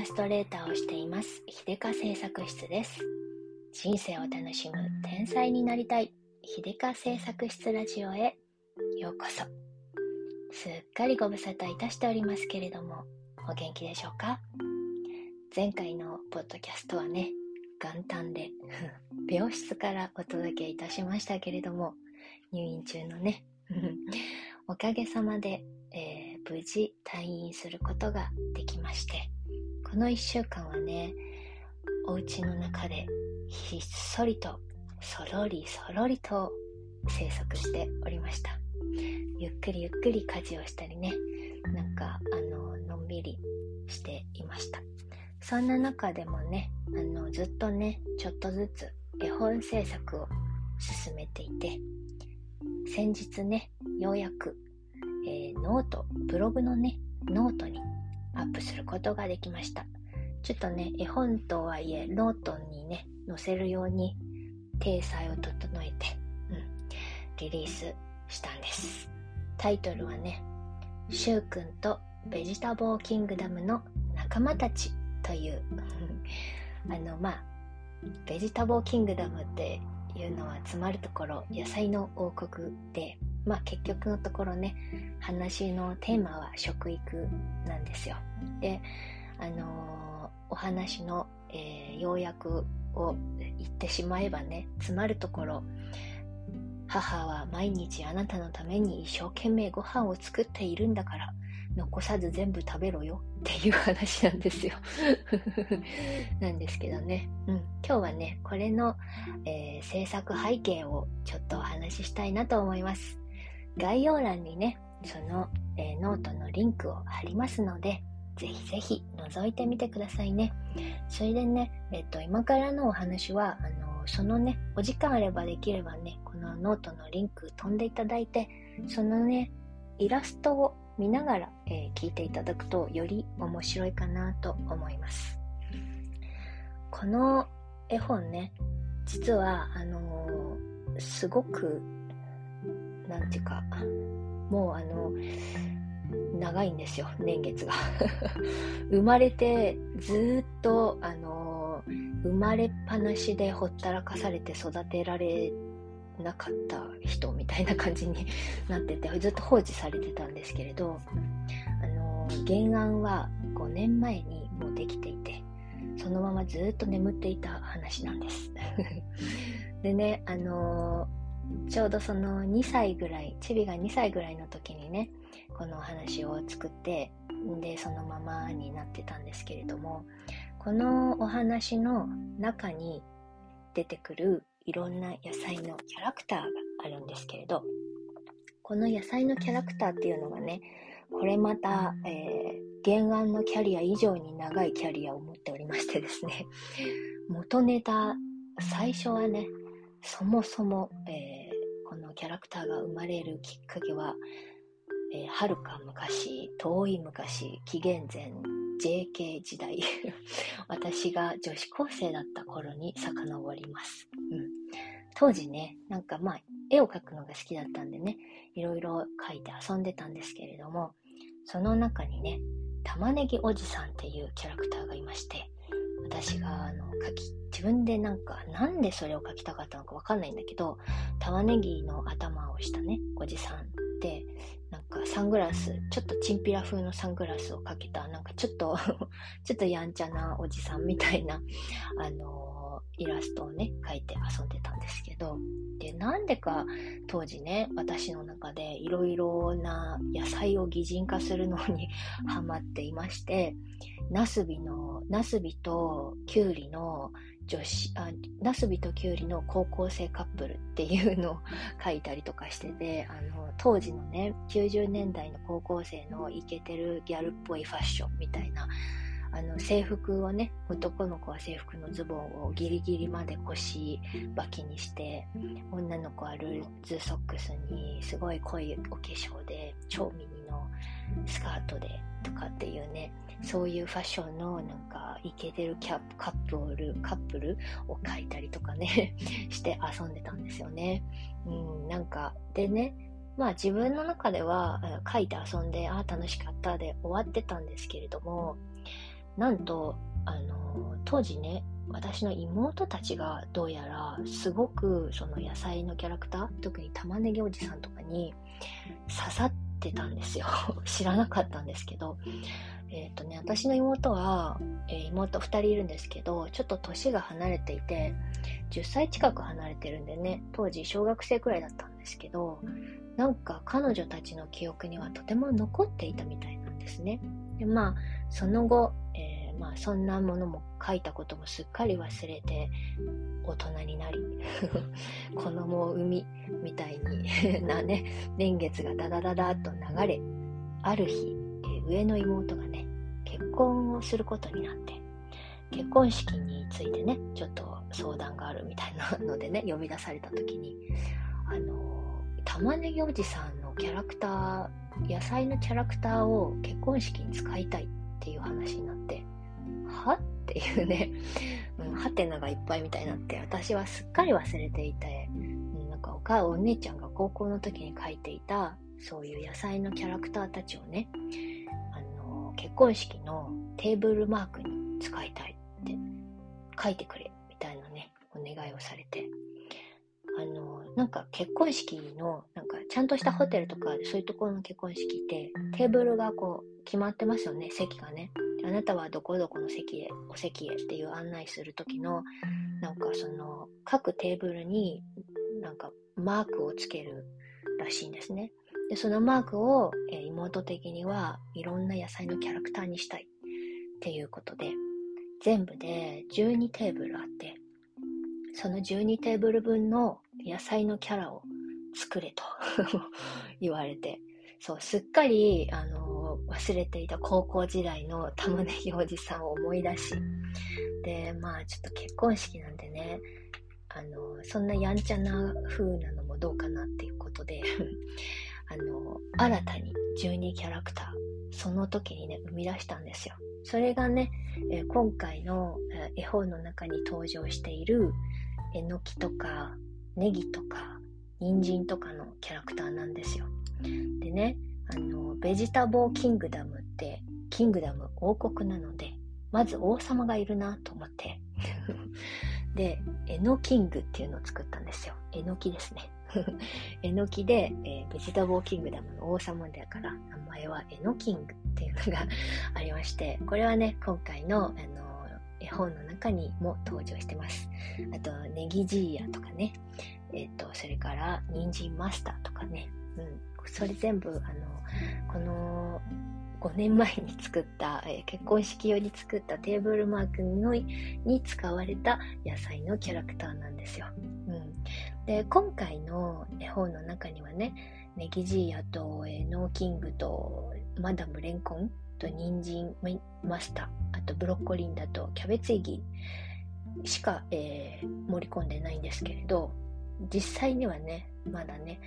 ラストレーターをしています。秀香製作室です。人生を楽しむ天才になりたい。秀香製作室ラジオへ。ようこそ。すっかりご無沙汰いたしておりますけれどもお元気でしょうか？前回のポッドキャストはね元旦で 病室からお届けいたしましたけれども入院中のね おかげさまで、えー、無事退院することができましてこの1週間はねお家の中でひっそりとそろりそろりと生息しておりました。ゆっくりゆっくり家事をしたりねなんかあののんびりしていました。そんな中でもねあのずっとねちょっとずつ絵本制作を進めていて先日ねようやく、えー、ノートブログのねノートにアップすることができました。ちょっとね絵本とはいえノートにね載せるように体裁を整えて、うん、リリースしたんです。タイトルはね「シュウくんとベジタボーキングダムの仲間たち」という。あのまあベジタボーキングダムっていうのはつまるところ野菜の王国でまあ結局のところね話のテーマは食育なんですよ。であのー、お話の、えー、要約を言ってしまえばねつまるところ母は毎日あなたのために一生懸命ご飯を作っているんだから残さず全部食べろよ。っていう話なんですよ。なんですけどね、うん、今日はねこれの、えー、制作背景をちょっとお話ししたいなと思います。概要欄にねその、えー、ノートのリンクを貼りますのでぜひぜひ覗いてみてくださいね。それでね、えっ、と、今からのお話はあのそのねお時間あればできればねこのノートのリンク飛んでいただいてそのねイラストを見ながら、えー、聞いていただくとより面白いかなと思います。この絵本ね実はあのー、すごくなんていうかもうあの長いんですよ年月が。生まれてずっとあの生まれっぱなしでほったらかされて育てられなかった人みたいな感じに なっててずっと放置されてたんですけれどあの原案は5年前にもうできていてそのままずっと眠っていた話なんです。でねあのちょうどその2歳ぐらいチビが2歳ぐらいの時にねこのお話を作ってでそのままになってたんですけれどもこのお話の中に出てくるいろんな野菜のキャラクターがあるんですけれど、この野菜のキャラクターっていうのがね、これまた、えー、原案のキャリア以上に長いキャリアを持っておりましてですね、元ネタ、最初はね、そもそも、えー、このキャラクターが生まれるきっかけは、えー、はるか昔、遠い昔、紀元前 JK 時代 私が女子高生だった頃に遡ります、うん、当時ねなんかまあ絵を描くのが好きだったんでねいろいろ描いて遊んでたんですけれどもその中にね玉ねぎおじさんっていうキャラクターがいまして私があの描き自分でなんかなんでそれを描きたかったのかわかんないんだけど玉ねぎの頭をしたねおじさんってなんかサングラスちょっとチンピラ風のサングラスをかけたなんかちょっと ちょっとやんちゃなおじさんみたいなあのー、イラストをね描いて遊んでたんですけど。でなんでか当時ね私の中でいろいろな野菜を擬人化するのに ハマっていましてナスビのナスビとキュウリの女子あナスビとキュウリの高校生カップルっていうのを 書いたりとかしててあの当時のね90年代の高校生のイケてるギャルっぽいファッションみたいなあの制服をね男の子は制服のズボンをギリギリまで腰履きにして女の子はルーズソックスにすごい濃いお化粧で超ミニのスカートでとかっていうねそういうファッションのなんかイケてるキャップカップルカップルを描いたりとかね して遊んでたんですよね。うん、なんかでねまあ自分の中では書いて遊んでああ楽しかったで終わってたんですけれどもなんと、あの、当時ね、私の妹たちがどうやらすごくその野菜のキャラクター特に玉ねぎおじさんとかに刺さってたんですよ。知らなかったんですけど。えっ、ー、とね私の妹は、えー、妹2人いるんですけどちょっと年が離れていて10歳近く離れてるんでね当時小学生くらいだったんですけどなんか彼女たちの記憶にはとても残っていたみたいなんですね。でまあその後、えーまあそんなものも書いたこともすっかり忘れて大人になり 子供を産みみたいに なね年月がダダダダと流れある日、えー、上の妹がね結婚をすることになって結婚式についてねちょっと相談があるみたいなのでね呼び出された時にあの玉ねぎおじさんのキャラクター野菜のキャラクターを結婚式に使いたいってっていう話になっては？っていうね、うん、はてながいっぱいみたいになって、私はすっかり忘れていて、うん、なんかお母、お姉ちゃんが高校の時に描いていた、そういう野菜のキャラクターたちをね、あの、結婚式のテーブルマークに使いたいって書いてくれ、みたいなね、お願いをされて、あの、なんか結婚式の、ちゃんとしたホテルとかそういうところの結婚式って、テーブルがこう決まってますよね、席がね。あなたはどこどこの席へ、お席へっていう案内するときの、なんかその、各テーブルになんかマークをつけるらしいんですね。で、そのマークを、えー、妹的にはいろんな野菜のキャラクターにしたいっていうことで、全部で12テーブルあって、その12テーブル分の野菜のキャラを作れと。言われて、そう、すっかり、あの、忘れていた高校時代の玉ねぎおじさんを思い出し、で、まあ、ちょっと結婚式なんでね、あの、そんなやんちゃな風なのもどうかなっていうことで、あの、新たに12キャラクター、その時にね、生み出したんですよ。それがね、え今回の絵本の中に登場している、えのきとか、ネギとか、人参とかのキャラクターなんですよ。でね、あの、ベジタボーキングダムって、キングダム王国なので、まず王様がいるなと思って。で、エノキングっていうのを作ったんですよ。えのきですね。えのきで、えー、ベジタボーキングダムの王様だから、名前はエノキングっていうのがありまして、これはね、今回の、あの絵本の中にも登場してます。あと、ネギジーヤとかね、えっ、ー、と、それから、人参マスターとかね、うん、それ全部、あの、この、5年前に作った、えー、結婚式用に作ったテーブルマークのに使われた野菜のキャラクターなんですよ。うん、で今回の絵本の中にはねネギジーヤと、えー、エノキングとマダムレンコンと人参マスターあとブロッコリーだとキャベツイギしか、えー、盛り込んでないんですけれど実際にはねまだね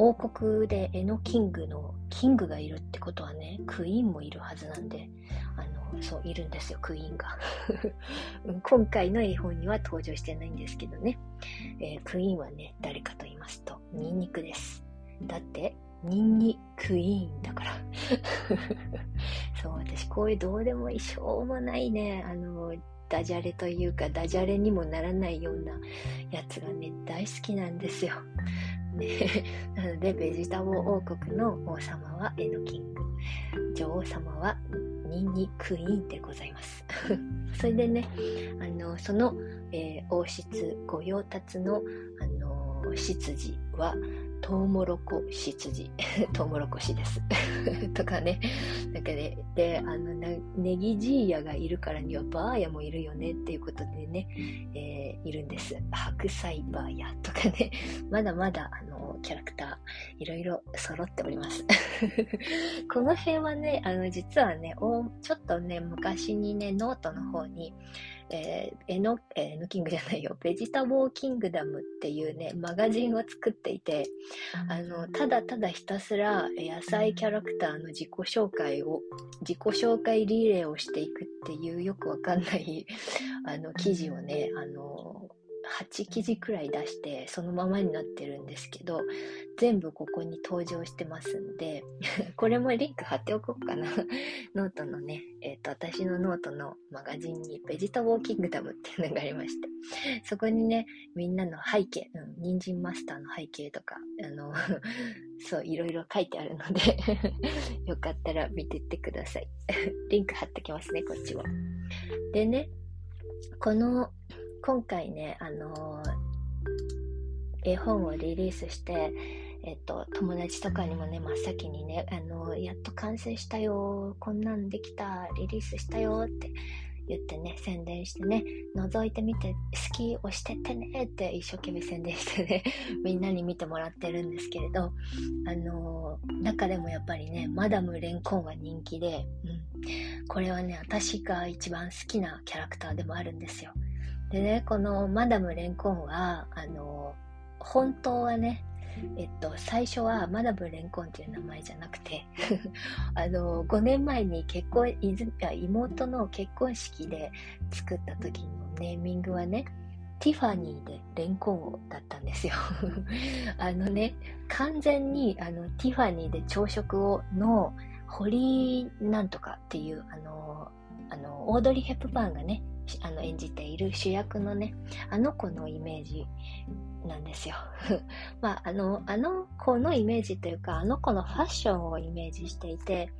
王国でエノキングのキングがいるってことはね、クイーンもいるはずなんで、あの、そう、いるんですよ、クイーンが。今回の絵本には登場してないんですけどね、えー、クイーンはね、誰かと言いますと、ニンニクです。だって、ニンニクイーンだから。そう、私こういうどうでもいい、しょうもないね、あの、ダジャレというか、ダジャレにもならないようなやつがね、大好きなんですよ。ね、なので、ベジタボ王国の王様はエノキング。女王様はニンニクイーンでございます。それでね、あの、その、えー、王室御用達の、あの、執事は、トウモロコシ辻。トウモロコシです。とかね。なんかね、で、あの、ネギジーヤがいるからにはバーヤもいるよねっていうことでね、えー、いるんです。白菜バーヤとかね。まだまだ、あの、キャラクター、いろいろ揃っております。この辺はね、あの、実はね、ちょっとね、昔にね、ノートの方に、えー、エノ、えー、のキングじゃないよ、ベジタボーキングダムっていうね、マガジンを作っていて、あの、ただただひたすら野菜キャラクターの自己紹介を、自己紹介リレーをしていくっていうよくわかんない、あの、記事をね、あの、8記事くらい出してそのままになってるんですけど全部ここに登場してますんで これもリンク貼っておこうかな。ノートのね、えっ、ー、と私のノートのマガジンにベジタボーキングダムっていうのがありましてそこにねみんなの背景、うん、人参マスターの背景とかあの そういろいろ書いてあるのでよかったら見てってください。リンク貼ってきますねこっちは。でねこの今回ね、あのー、絵本をリリースして、えっと、友達とかにもね、真っ先にね、あのー、やっと完成したよ、こんなんできた、リリースしたよって言ってね、宣伝してね、覗いてみて、好き押してってねって一生懸命宣伝してね、みんなに見てもらってるんですけれど、あのー、中でもやっぱりね、マダムレンコンは人気で、うん、これはね、私が一番好きなキャラクターでもあるんですよ。でね、このマダムレンコンは、あの、本当はね、えっと、最初はマダムレンコンっていう名前じゃなくて あの、5年前に結婚、妹の結婚式で作った時のネーミングはね、ティファニーでレンコンだったんですよ。あのね、完全にあのティファニーで朝食をの堀なんとかっていう、あの、あの、オードリー・ヘップバーンがね、あの演じている主役のね、あの子のイメージなんですよ。まあ、あの、あの子のイメージというか、あの子のファッションをイメージしていて、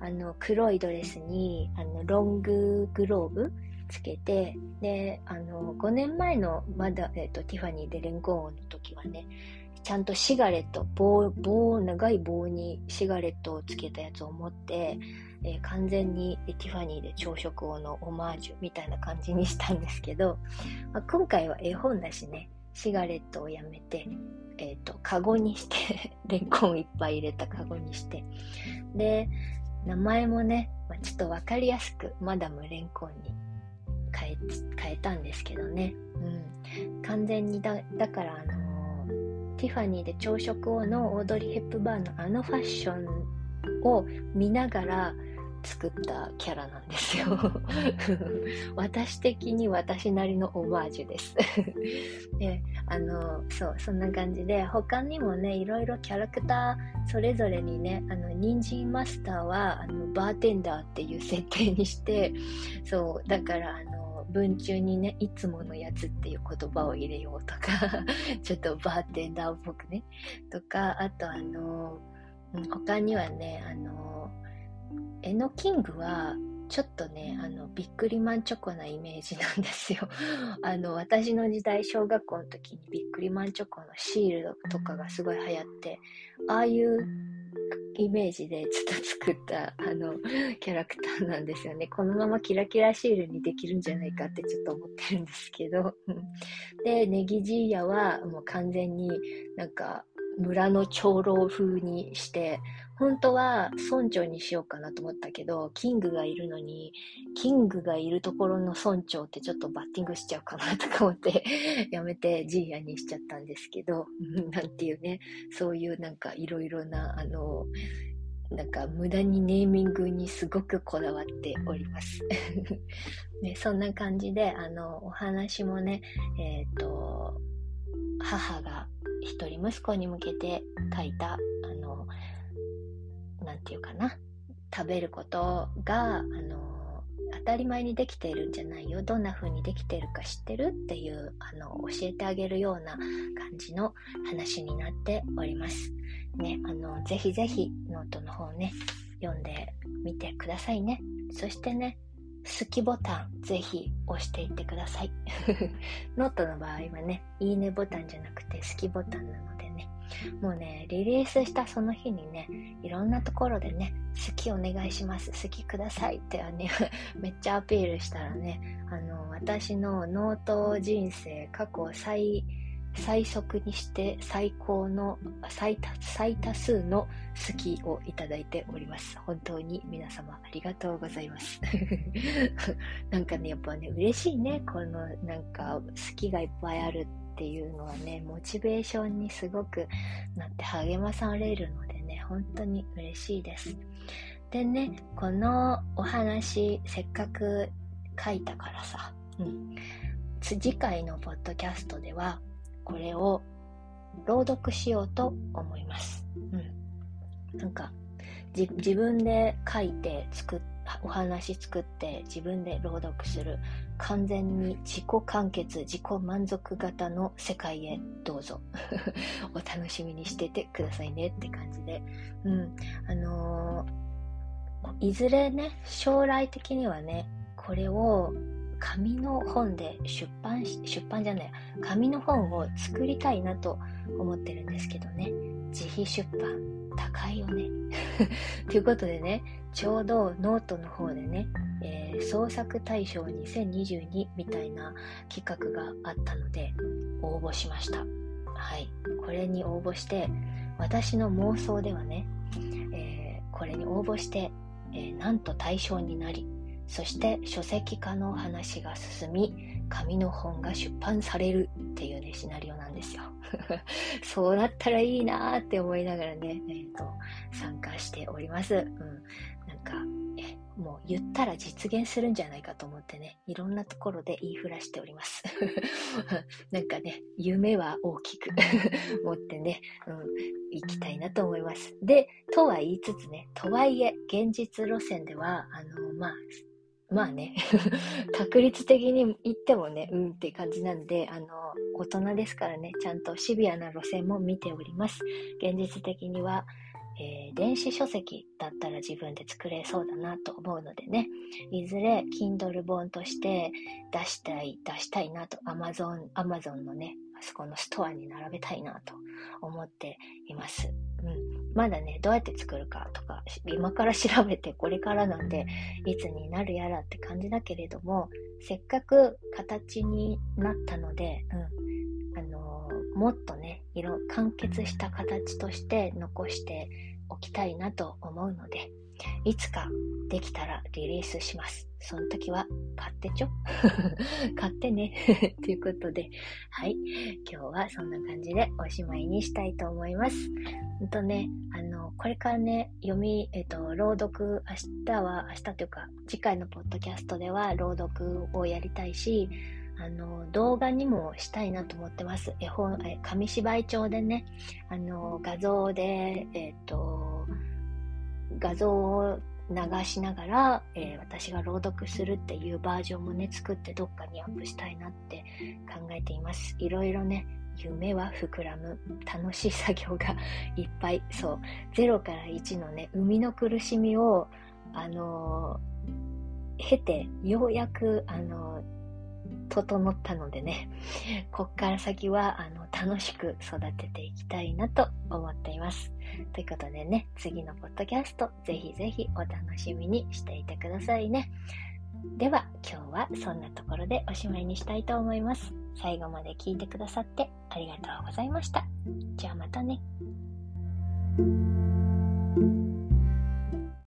あの、黒いドレスに、あの、ロンググローブつけて、で、あの、5年前のまだ、えっ、と、ティファニーでレンコン王の時はね、ちゃんとシガレット、棒、棒、長い棒にシガレットをつけたやつを持って、えー、完全にティファニーで朝食王のオマージュみたいな感じにしたんですけど、まあ、今回は絵本だしね、シガレットをやめて、えっ、ー、と、カゴにして レンコンいっぱい入れたカゴにして、で、名前もね、まあ、ちょっとわかりやすくマダムレンコンに変え変えたんですけどね、うん、完全にだだからあの、ティファニーで朝食王のオードリー・ヘップバーンのあのファッションを見ながら作ったキャラなんですよ。私的に私なりのオマージュです。であのそうそんな感じで他にもねいろいろキャラクターそれぞれにねあの人参マスターはあのバーテンダーっていう設定にしてそうだからあの文中にね、いつものやつっていう言葉を入れようとか ちょっとバーテンダーっぽくね、とか、あとあの、他にはね、あの、エノキングは、ちょっとね、あの、ビックリマンチョコなイメージなんですよ。あの、私の時代、小学校の時にビックリマンチョコのシールとかがすごい流行って、ああいうイメージでちょっと作った、あの、キャラクターなんですよね。このままキラキラシールにできるんじゃないかってちょっと思ってるんですけど。で、ネギジーヤはもう完全になんか村の長老風にして、本当は村長にしようかなと思ったけど、キングがいるのに、キングがいるところの村長ってちょっとバッティングしちゃうかなとか思って、やめてジーヤにしちゃったんですけど、なんていうね、そういうなんかいろいろな、あの、なんか無駄にネーミングにすごくこだわっております。ね、そんな感じで、あの、お話もね、えっ、ー、と、母が一人息子に向けて書いた、あの、なんていうかな、食べることが、あの、当たり前にできているんじゃないよ。どんな風にできてるか知ってるっていう、あの、教えてあげるような感じの話になっております。ね、あの、ぜひぜひノートの方ね、読んでみてくださいね。そしてね、好きボタンぜひ押していってください。ノートの場合はね、いいねボタンじゃなくて好きボタンなので、もうね、リリースしたその日にね、いろんなところでね、好きお願いします、好きくださいってね、めっちゃアピールしたらね、あの、私のノート人生過去最、最速にして最高の最多最多数の好きをいただいております。本当に皆様ありがとうございます。なんかね、やっぱね、嬉しいね。このなんか好きがいっぱいあるっていうのはね、モチベーションにすごくなって励まされるのでね、本当に嬉しいです。でね、このお話、せっかく書いたからさ、うん、次回のポッドキャストでは、これを朗読しようと思います。うん。なんか、自分で書いて作っお話作って自分で朗読する。完全に自己完結自己満足型の世界へどうぞ。お楽しみにしててくださいねって感じで。うん。あのー、いずれね将来的にはねこれを紙の本で出版し出版じゃない紙の本を作りたいなと思ってるんですけどね。自費出版高いよね。ということでねちょうどノートの方でね、えー、創作大賞2022みたいな企画があったので応募しました。はい。これに応募して私の妄想ではね、えー、これに応募して、えー、なんと大賞になりそして書籍化の話が進み紙の本が出版されるっていうねシナリオなんですよ。そうなったらいいなーって思いながらね、えーと、参加しております、うん、なんかえもう言ったら実現するんじゃないかと思ってねいろんなところで言いふらしております。なんかね夢は大きく 持ってね、うん、行きたいなと思います。でとは言いつつねとはいえ現実路線ではあのまあまあね、確率的に言ってもね、うんって感じなんで、あの、大人ですからね、ちゃんとシビアな路線も見ております。現実的には、えー、電子書籍だったら自分で作れそうだなと思うのでね、いずれ Kindle 本として出したい、出したいなと、Amazon、Amazon のね、あそこのストアに並べたいなと思っています。うん。まだね、どうやって作るかとか、今から調べてこれからなんで、いつになるやらって感じだけれども、せっかく形になったので、うん。あのー、もっとね、色、完結した形として残しておきたいなと思うので、いつかできたらリリースします。その時は買ってちょ 買ってね ということで、はい。今日はそんな感じでおしまいにしたいと思います。ほんとね、あの、これからね、読み、えっと、朗読、明日は、明日というか、次回のポッドキャストでは朗読をやりたいし、あの、動画にもしたいなと思ってます。絵本、紙芝居帳でね、あの、画像で、えっと、画像を流しながら、えー、私が朗読するっていうバージョンもね、作ってどっかにアップしたいなって考えています。いろいろね、夢は膨らむ楽しい作業が いっぱい、そう、0から1のね、生みの苦しみを、あのー、経て、ようやく、あのー整ったのでね、こっから先はあの楽しく育てていきたいなと思っています。ということでね、次のポッドキャスト、ぜひぜひお楽しみにしていてくださいね。では、今日はそんなところでおしまいにしたいと思います。最後まで聞いてくださってありがとうございました。じゃあまたね。